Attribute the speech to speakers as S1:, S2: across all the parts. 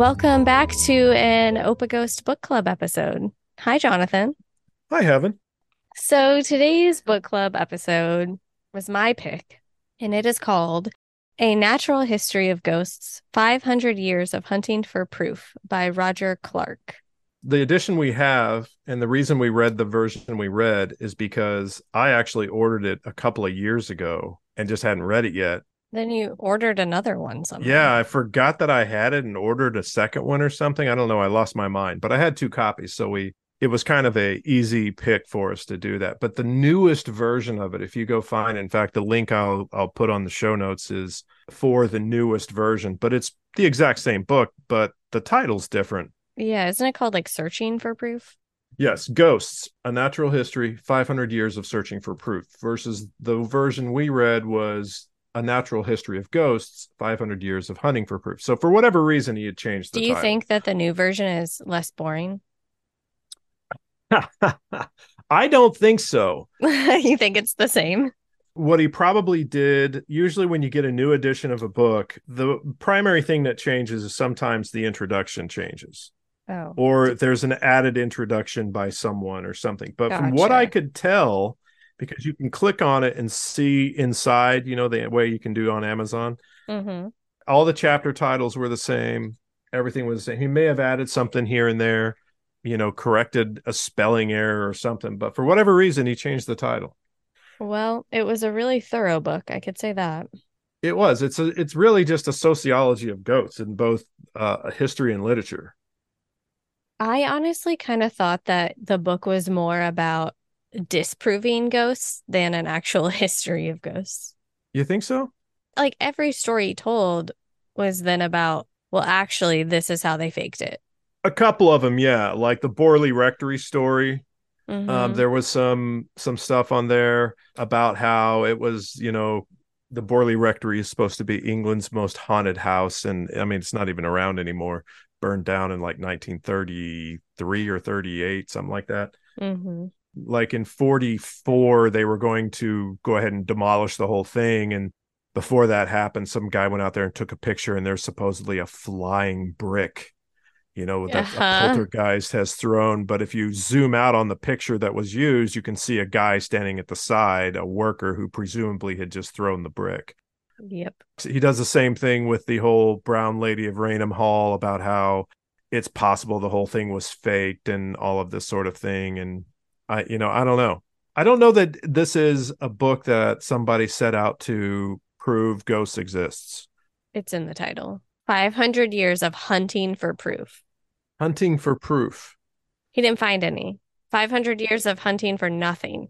S1: Welcome back to an Ope A Ghost Book Club episode. Hi, Jonathan.
S2: Hi, Heaven.
S1: So today's book club episode was my pick, and it is called A Natural History of Ghosts 500 Years of Hunting for Proof by Roger Clarke.
S2: The edition we have, and the reason we read the version we read is because I actually ordered it a couple of years ago and just hadn't read it yet.
S1: Then you ordered another one somehow.
S2: Yeah, I forgot that I had it and ordered a second one or something. I don't know. I lost my mind, but I had two copies, so we it was kind of a easy pick for us to do that. But the newest version of it, if you go find, in fact, the link I'll I'll put on the show notes is for the newest version, but it's the exact same book, but the title's different.
S1: Yeah, isn't it called like Searching for Proof?
S2: Yes, Ghosts: A Natural History, 500 Years of Searching for Proof versus the version we read was a natural history of ghosts 500 years of hunting for proof so for whatever reason he had changed the
S1: Do you
S2: title.
S1: think that the new version is less boring?
S2: i don't think so
S1: you think it's the same?
S2: what he probably did usually when you get a new edition of a book the primary thing that changes is sometimes the introduction changes
S1: Oh.
S2: or there's an added introduction by someone or something but from what i could tell because you can click on it and see inside you know the way you can do on amazon.
S1: Hmm
S2: all the chapter titles were the same. Everything was the same. He may have added something here and there you know corrected a spelling error or something but for whatever reason he changed the title.
S1: Well, it was a really thorough book. I could say that.
S2: it was. It's a it's really just a sociology of goats in both uh history and literature.
S1: I honestly kind of thought that the book was more about disproving ghosts than an actual history of ghosts.
S2: you think so
S1: Like every story told was then about, well, actually, this is how they faked it.
S2: a couple of them yeah like the borley rectory story um
S1: Mhm.
S2: there was some some stuff on there about how it was you know the borley rectory is supposed to be england's most haunted house and i mean it's not even around anymore burned down in like 1933 or 38 something like that
S1: Mhm.
S2: Like in 44 they were going to go ahead and demolish the whole thing and before that happened some guy went out there and took a picture and there's supposedly a flying brick you know that
S1: Uh-huh.
S2: a poltergeist has thrown but if you zoom out on the picture that was used you can see a guy standing at the side a worker who presumably had just thrown the brick
S1: Yep.
S2: he does the same thing with the whole brown lady of raynham hall about how it's possible the whole thing was faked and all of this sort of thing and i you know i don't know i don't know that this is a book that somebody set out to prove ghosts exists
S1: It's in the title. 500 years of hunting for proof.
S2: hunting for proof
S1: He didn't find any. 500 years of hunting for nothing.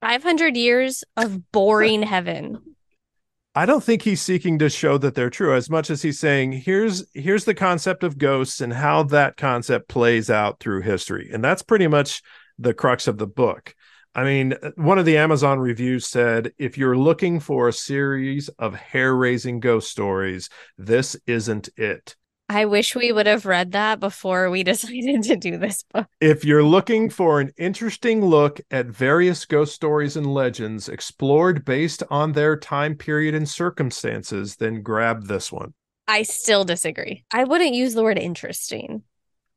S1: 500 years of boring heaven.
S2: I don't think he's seeking to show that they're true as much as he's saying here's here's the concept of ghosts and how that concept plays out through history. And that's pretty much the crux of the book. I mean, one of the Amazon reviews said if you're looking for a series of hair-raising ghost stories, this isn't it.
S1: I wish we would have read that before we decided to do this book.
S2: If you're looking for an interesting look at various ghost stories and legends explored based on their time period and circumstances, then grab this one.
S1: I still disagree. I wouldn't use the word interesting.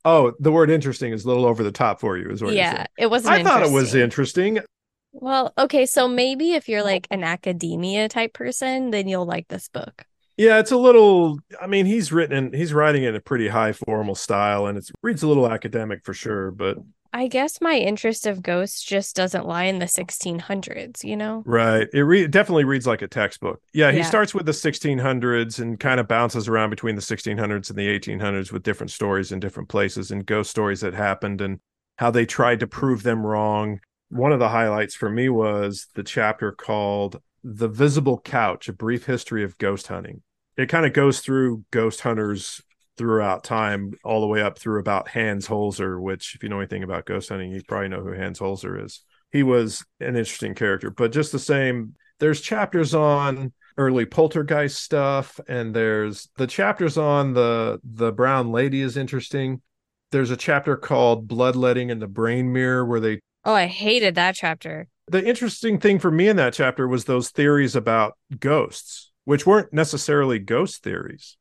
S2: Oh, the word interesting is a little over the top for you, is what
S1: Yeah, it wasn't
S2: I thought it was
S1: interesting.
S2: interesting.
S1: Well, okay, so maybe if you're like an academia type person, then you'll like this book.
S2: Yeah, it's a little. I mean, he's written, he's writing in a pretty high formal style, and it reads a little academic for sure. But
S1: I guess my interest of ghosts just doesn't lie in the 1600s, you know?
S2: right, it, re- it definitely reads like a textbook. Yeah, he
S1: Yeah.
S2: starts with the 1600s and kind of bounces around between the 1600s and the 1800s with different stories in different places and ghost stories that happened and how they tried to prove them wrong. One of the highlights for me was the chapter called The Visible Couch, a brief history of ghost hunting. It kind of goes through ghost hunters throughout time, all the way up through about Hans Holzer, which, if you know anything about ghost hunting, you probably know who Hans Holzer is. He was an interesting character, but just the same, there's chapters on early poltergeist stuff, and there's the chapters on the the brown lady is interesting. There's a chapter called Bloodletting in the Brain Mirror where they
S1: Oh, I hated that chapter.
S2: the interesting thing for me in that chapter was those theories about ghosts, which weren't necessarily ghost theories.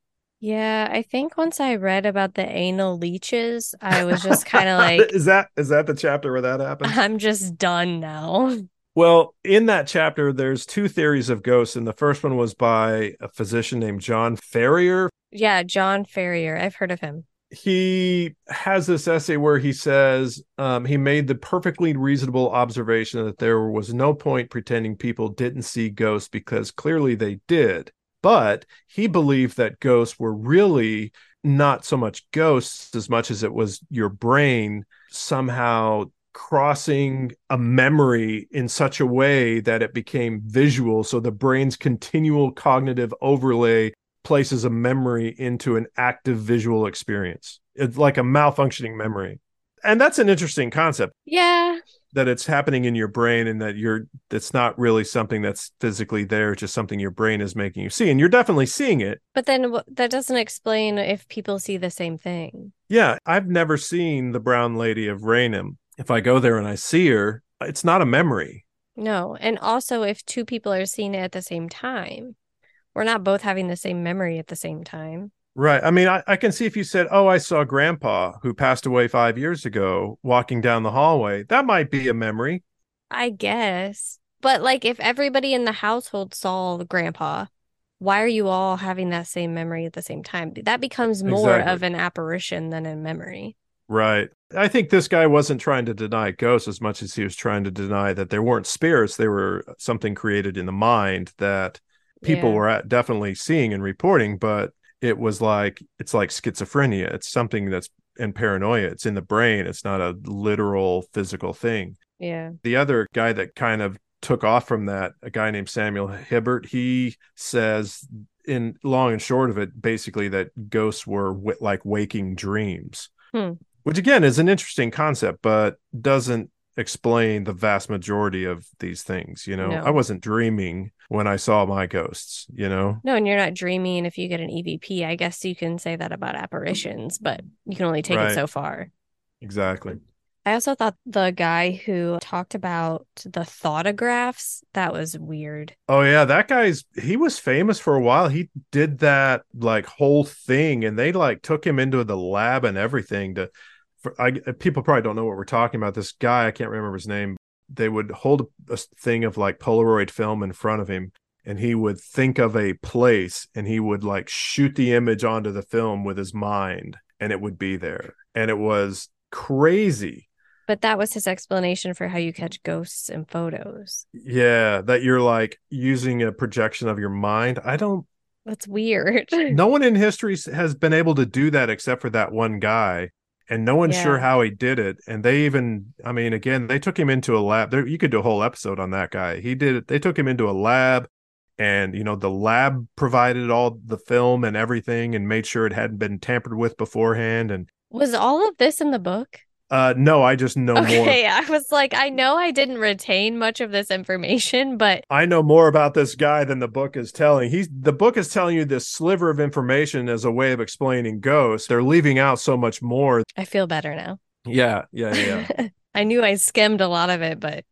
S1: Yeah, I think once I read about the anal leeches, I was just kind of like,
S2: is that is that the chapter where that happens?
S1: I'm just done now.
S2: Well, in that chapter, there's two theories of ghosts, and the first one was by a physician named John Ferriar.
S1: Yeah, John Ferriar. I've heard of him.
S2: He has this essay where he says um, he made the perfectly reasonable observation that there was no point pretending people didn't see ghosts because clearly they did. But he believed that ghosts were really not so much ghosts as much as it was your brain somehow crossing a memory in such a way that it became visual. So the brain's continual cognitive overlay places a memory into an active visual experience. It's like a malfunctioning memory. And that's an interesting concept.
S1: Yeah.
S2: That it's happening in your brain and that you're that's not really something that's physically there, it's just something your brain is making you see. And you're definitely seeing it.
S1: But then that doesn't explain if people see the same thing.
S2: Yeah. I've never seen the brown lady of Raynham if I go there and I see her, it's not a memory.
S1: No. And also, if two people are seeing it at the same time, we're not both having the same memory at the same time.
S2: Right. I mean, I, I can see if you said, Oh, I saw grandpa who passed away five years ago walking down the hallway, that might be a memory.
S1: I guess. But like, if everybody in the household saw the grandpa, why are you all having that same memory at the same time? That becomes more exactly. of an apparition than a memory.
S2: Right. I think this guy wasn't trying to deny ghosts as much as he was trying to deny that there weren't spirits. They were something created in the mind that people yeah. were definitely seeing and reporting, but it was like it's like schizophrenia. It's something that's in paranoia. It's in the brain. It's not a literal physical thing.
S1: Yeah.
S2: The other guy that kind of took off from that, a guy named Samuel Hibbert, he says in long and short of it, basically that ghosts were w- like waking dreams. Hmm which again is an interesting concept, but doesn't explain the vast majority of these things. You know, no. I wasn't dreaming when I saw my ghosts, you know?
S1: No, and you're not dreaming if you get an EVP. I guess you can say that about apparitions, but you can only take right. it so far.
S2: Exactly.
S1: I also thought the guy who talked about the thoughtograms, that was weird.
S2: Oh yeah, that guy's he was famous for a while. He did that like whole thing and they like took him into the lab and everything to for, I, people probably don't know what we're talking about. This guy, I can't remember his name. They would hold a thing of like Polaroid film in front of him, and he would think of a place, and he would like shoot the image onto the film with his mind, and it would be there. And it was crazy.
S1: But that was his explanation for how you catch ghosts in photos.
S2: Yeah, that you're like using a projection of your mind. I don't.
S1: That's weird.
S2: no one in history has been able to do that except for that one guy and no one's yeah. sure how he did it and they even i mean again they took him into a lab there you could do a whole episode on that guy he did it they took him into a lab and you know the lab provided all the film and everything and made sure it hadn't been tampered with beforehand and
S1: was all of this in the book
S2: uh, no, I just know
S1: okay,
S2: more.
S1: Okay, I was like, I know I didn't retain much of this information, but
S2: I know more about this guy than the book is telling. He's the book is telling you this sliver of information as a way of explaining ghosts. They're leaving out so much more.
S1: I feel better now.
S2: Yeah, yeah, yeah.
S1: I knew I skimmed a lot of it, but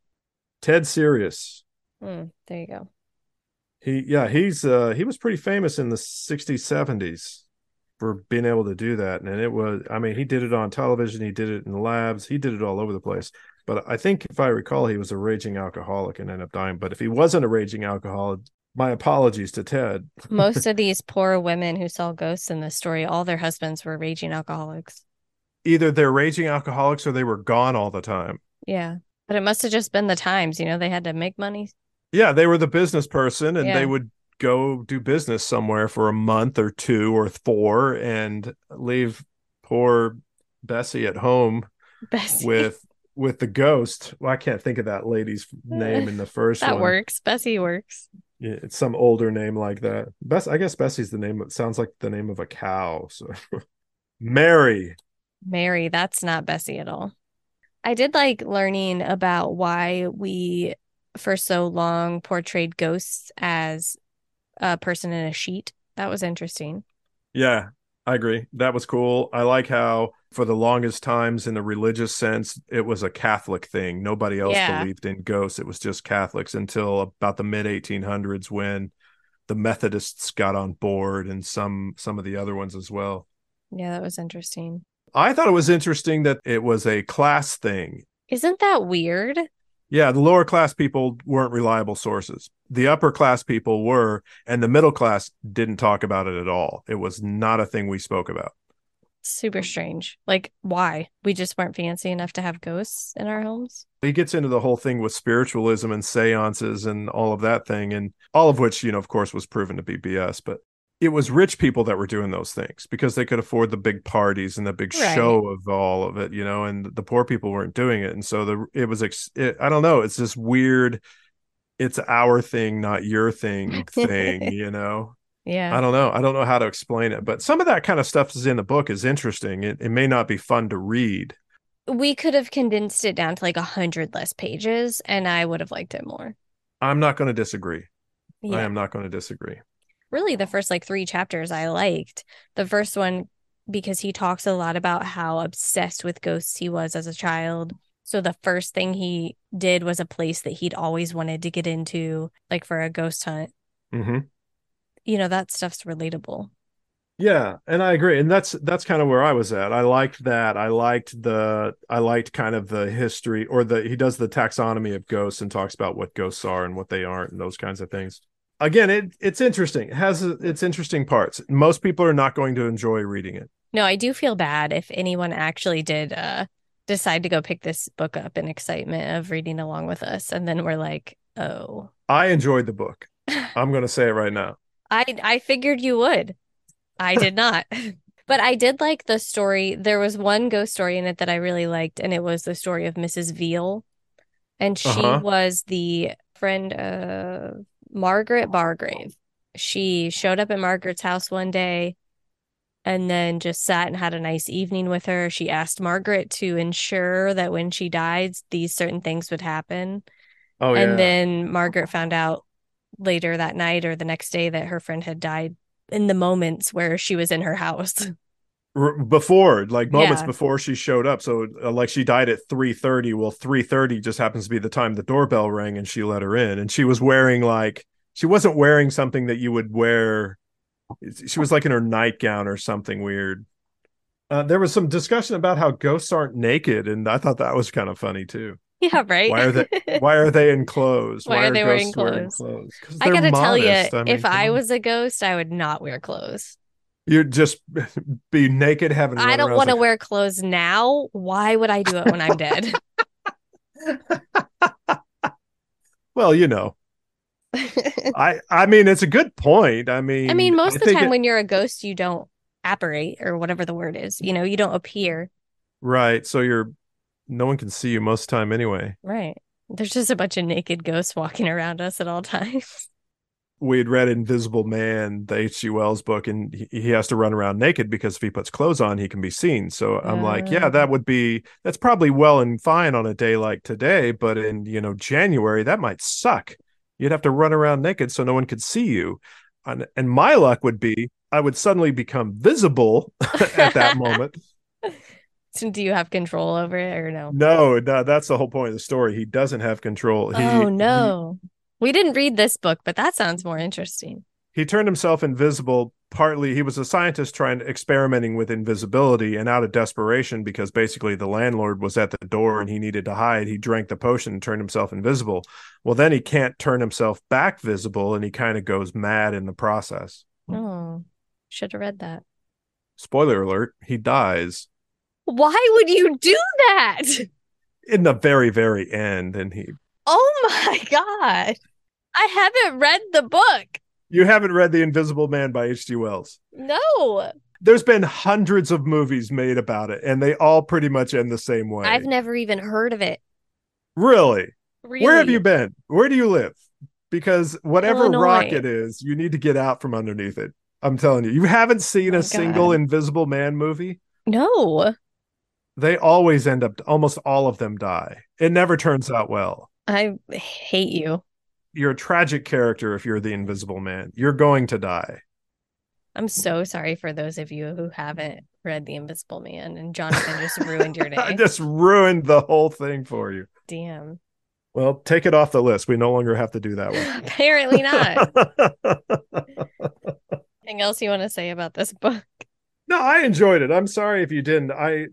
S2: Ted Serios.
S1: Mm, there you go.
S2: He yeah, he's uh he was pretty famous in the 60s, 70s for being able to do that. And it was, I mean, he did it on television, he did it in labs, he did it all over the place. But I think if I recall, he was a raging alcoholic and ended up dying. But if he wasn't a raging alcoholic, my apologies to Ted.
S1: Most of these poor women who saw ghosts in this story, all their husbands were raging alcoholics.
S2: Either they're raging alcoholics or they were gone all the time.
S1: Yeah. But it must have just been the times, you know, they had to make money.
S2: Yeah, they were the business person and yeah. they would go do business somewhere for a month or two or four and leave poor Bessie at home Bessie. with with the ghost. Well, I can't think of that lady's name in the first
S1: that
S2: one.
S1: That works. Bessie works.
S2: Yeah, it's some older name like that. Bess, I guess Bessie's the name. It sounds like the name of a cow. So, Mary.
S1: Mary, that's not Bessie at all. I did like learning about why we, for so long, portrayed ghosts as a person in a sheet. That was interesting.
S2: Yeah, I agree. That was cool. I like how for the longest times in the religious sense, it was a Catholic thing. Nobody else yeah. believed in ghosts. It was just Catholics until about the mid 1800s when the Methodists got on board and some some of the other ones as well.
S1: Yeah, that was interesting.
S2: I thought it was interesting that it was a class thing.
S1: Isn't that weird?
S2: Yeah, the lower class people weren't reliable sources. The upper class people were, and the middle class didn't talk about it at all. It was not a thing we spoke about.
S1: Super strange. Like, why? We just weren't fancy enough to have ghosts in our homes?
S2: He gets into the whole thing with spiritualism and seances and all of that thing, and all of which, you know, of course, was proven to be BS. But it was rich people that were doing those things because they could afford the big parties and the big right. show of all of it, you know, and the poor people weren't doing it. And so the it was it, I don't know, it's this weird it's our thing, not your thing thing, you know.
S1: Yeah.
S2: I don't know. I don't know how to explain it, but some of that kind of stuff is in the book is interesting. It, it may not be fun to read.
S1: We could have condensed it down to like a hundred less pages and I would have liked it more.
S2: I'm not going to disagree. Yeah. I am not going to disagree
S1: really the first like three chapters I liked. The first one because he talks a lot about how obsessed with ghosts he was as a child. So the first thing he did was a place that he'd always wanted to get into, like for a ghost hunt.
S2: Mm-hmm.
S1: You know that stuff's relatable.
S2: Yeah, and I agree, and that's that's kind of where I was at. I liked that. I liked the I liked kind of the history or the he does the taxonomy of ghosts and talks about what ghosts are and what they aren't and those kinds of things again, it it's interesting. It has its interesting parts. Most people are not going to enjoy reading it.
S1: No, I do feel bad if anyone actually did uh, decide to go pick this book up in excitement of reading along with us, and then we're like, oh.
S2: I enjoyed the book. I'm going to say it right now.
S1: I I figured you would. I did not. but I did like the story. There was one ghost story in it that I really liked, and it was the story of Mrs. Veal. And she uh-huh. was the friend of Margaret Bargrave. She showed up at Margaret's house one day and then just sat and had a nice evening with her. She asked Margaret to ensure that when she died, these certain things would happen.
S2: Oh, yeah.
S1: and
S2: yeah.
S1: then Margaret found out later that night or the next day that her friend had died in the moments where she was in her house.
S2: before like moments yeah. before she showed up. So uh, like she died at 3:30 well 3:30 just happens to be the time the doorbell rang and she let her in. And she was wearing like she wasn't wearing something that you would wear. She was like in her nightgown or something weird. Uh, there was some discussion about how ghosts aren't naked and i thought that was kind of funny too.
S1: Yeah right?
S2: Why are they why are they in clothes
S1: why, why are, they wearing clothes, wearing clothes? i gotta modest. tell you I mean, if i was a ghost i would not wear clothes
S2: You'd just be naked having.
S1: I don't want to like... wear clothes now. Why would I do it when I'm dead?
S2: well, you know. I I mean it's a good point. I mean
S1: I mean most I of the time it... when you're a ghost you don't apparate or whatever the word is. You know, you don't appear.
S2: Right. So you're no one can see you most of the time anyway.
S1: Right. There's just a bunch of naked ghosts walking around us at all times
S2: we had read Invisible Man, the H.G. Wells book, and he, he, has to run around naked because if he puts clothes on, he can be seen. So I'm uh, like, yeah, that would be that's probably well and fine on a day like today, but in you know January that might suck. You'd have to run around naked so no one could see you. And, and my luck would be I would suddenly become visible at that moment.
S1: So do you have control over it or no?
S2: No, no, that's the whole point of the story. He doesn't have control. He,
S1: oh no. We didn't read this book, but that sounds more interesting.
S2: He turned himself invisible partly he was a scientist trying experimenting with invisibility and out of desperation because basically the landlord was at the door and he needed to hide. He drank the potion and turned himself invisible. Well then he can't turn himself back visible and he kind of goes mad in the process.
S1: Oh should have read that.
S2: Spoiler alert he dies.
S1: Why would you do that?
S2: In the very very end and he
S1: oh my god I haven't read the book.
S2: You haven't read The Invisible Man by H.G. Wells?
S1: No.
S2: There's been hundreds of movies made about it, and they all pretty much end the same way.
S1: I've never even heard of it.
S2: Really? really? Where have you been? Where do you live? Because whatever Illinois. rock it is, you need to get out from underneath it. I'm telling you. You haven't seen oh, a God. single Invisible Man movie?
S1: No.
S2: They always end up, almost all of them die. It never turns out well.
S1: I hate you
S2: you're a tragic character if you're the invisible man. You're going to die.
S1: I'm so sorry for those of you who haven't read The Invisible Man and Jonathan just ruined your day.
S2: I just ruined the whole thing for you.
S1: Damn.
S2: Well, take it off the list. We no longer have to do that one.
S1: Apparently not. Anything else you want to say about this book?
S2: no, I enjoyed it. I'm sorry if you didn't. I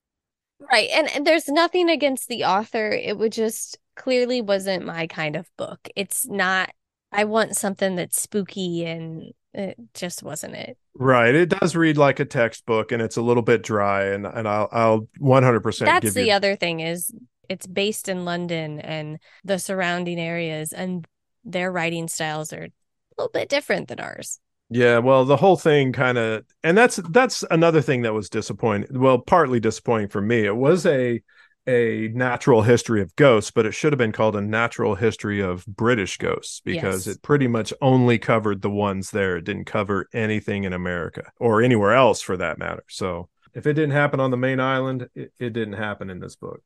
S1: Right. And, and there's nothing against the author. It would just clearly wasn't my kind of book. It's not, I want something that's spooky and it just wasn't it.
S2: right. It does read like a textbook, and it's a little bit dry. And and I'll I'll 100 percent
S1: That's
S2: give
S1: the
S2: you.
S1: other thing is it's based in London and the surrounding areas and their writing styles are a little bit different than ours.
S2: Yeah, well, the whole thing kind of, and that's that's another thing that was disappointing. Well, partly disappointing for me. It was a a natural history of ghosts, but it should have been called a natural history of British ghosts because
S1: Yes.
S2: it pretty much only covered the ones there. It didn't cover anything in America or anywhere else for that matter. So if it didn't happen on the main island, it, it didn't happen in this book.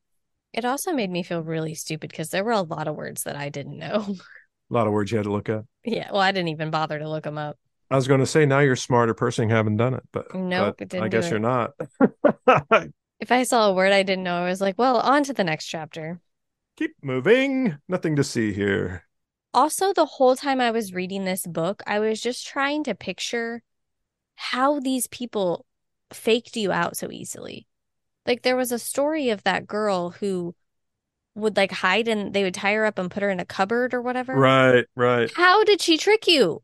S1: It also made me feel really stupid because there were a lot of words that I didn't know.
S2: A lot of words you had to look up.
S1: yeah, well, I didn't even bother to look them up.
S2: I was going to say now you're a smarter person having done it, but
S1: Nope,
S2: but
S1: it didn't
S2: I guess
S1: it.
S2: you're not.
S1: If I saw a word I didn't know, I was like, well, on to the next chapter.
S2: Keep moving. Nothing to see here.
S1: Also, the whole time I was reading this book, I was just trying to picture how these people faked you out so easily. Like, there was a story of that girl who would like hide and they would tie her up and put her in a cupboard or whatever.
S2: Right, right.
S1: How did she trick you?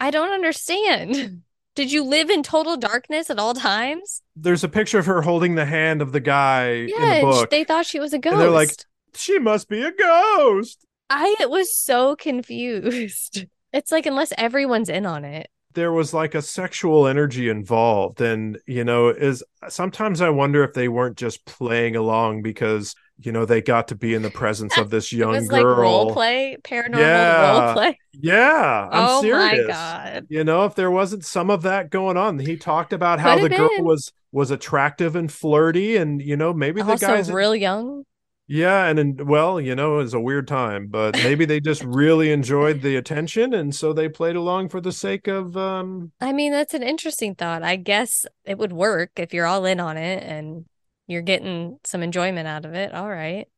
S1: I don't understand. Did you live in total darkness at all times?
S2: There's a picture of her holding the hand of the guy in
S1: Yeah,
S2: the book.
S1: they thought she was a ghost.
S2: And they're like, she must be a ghost.
S1: I was so confused. It's like unless everyone's in on it.
S2: There was like a sexual energy involved. And, you know, is sometimes I wonder if they weren't just playing along because, you know, they got to be in the presence of this young
S1: it was
S2: girl.
S1: like role play, paranormal
S2: Yeah.
S1: role play.
S2: Yeah, I'm
S1: oh
S2: serious.
S1: my god.
S2: You know, if there wasn't some of that going on, he talked about how
S1: Could
S2: the girl
S1: been.
S2: was was attractive and flirty, and you know maybe the
S1: Also
S2: guys,
S1: real young.
S2: yeah, and in, well, you know, it was a weird time, but maybe they just really enjoyed the attention, and so they played along for the sake of, um,
S1: I mean, that's an interesting thought. I guess it would work if you're all in on it and you're getting some enjoyment out of it. All right.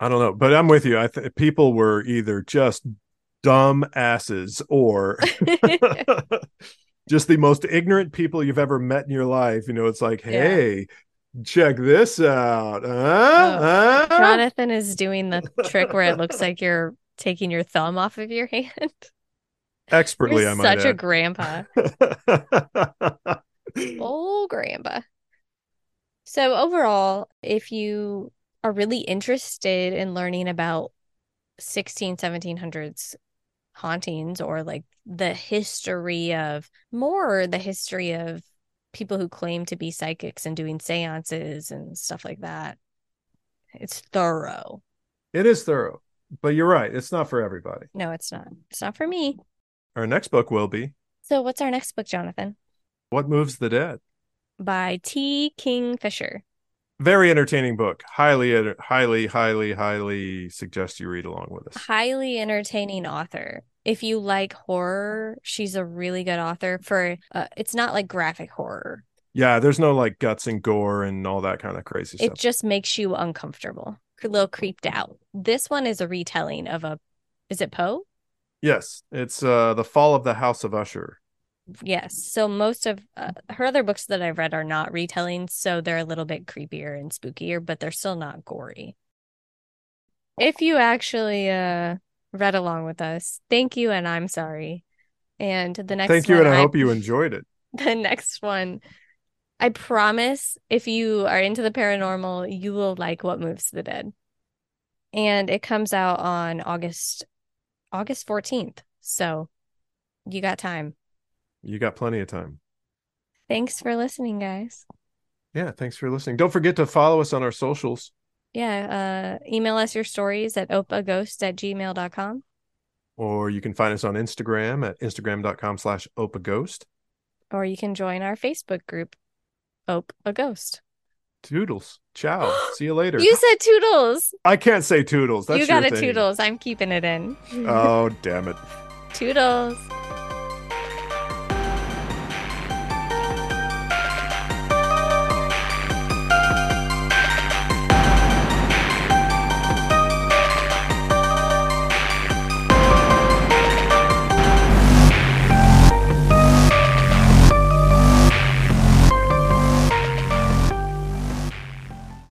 S2: I don't know, but I'm with you. I think people were either just dumb asses or just the most ignorant people you've ever met in your life. You know, it's like,
S1: Yeah.
S2: hey, check this out. Huh?
S1: Oh,
S2: Huh?
S1: Jonathan is doing the trick where it looks like you're taking your thumb off of your hand.
S2: Expertly,
S1: You're
S2: I might
S1: such a grandpa. Oh, grandpa. So overall, if you are really interested in learning about 16, 1700s hauntings or like the history of more the history of people who claim to be psychics and doing seances and stuff like that, it's thorough.
S2: it is thorough, but you're right. It's not for everybody.
S1: No, it's not. It's not for me.
S2: Our next book will be
S1: So what's our next book, Jonathan?
S2: What Moves the Dead.
S1: By T. Kingfisher.
S2: Very entertaining book. Highly, highly, highly, highly suggest you read along with us.
S1: highly entertaining author. If you like horror, she's a really good author for uh, it's not like graphic horror.
S2: Yeah, there's no like guts and gore and all that kind of crazy
S1: It
S2: stuff.
S1: It just makes you uncomfortable, a little creeped out. This one is a retelling of a is it Poe?
S2: Yes, it's uh the Fall of the House of Usher.
S1: Yes. So most of uh, her other books that I've read are not retellings, so they're a little bit creepier and spookier, but they're still not gory. If you actually uh read along with us, thank you and I'm sorry. And the next
S2: Thank you, and I
S1: I-
S2: hope you enjoyed it.
S1: the next one. I promise if you are into the paranormal, you will like What Moves the Dead. And it comes out on August August 14th. So you got time.
S2: You got plenty of time.
S1: Thanks for listening, guys.
S2: Yeah, thanks for listening. Don't forget to follow us on our socials.
S1: Yeah, uh email us your stories at opeaghost at gmail.com.
S2: Or you can find us on Instagram at instagram.com slash opeaghost.
S1: Or you can join our Facebook group, Ope a Ghost.
S2: Toodles. Ciao. See you later.
S1: You said toodles.
S2: I can't say toodles. That's
S1: you got a
S2: thing.
S1: toodles. I'm keeping it in.
S2: Oh, damn it.
S1: Toodles.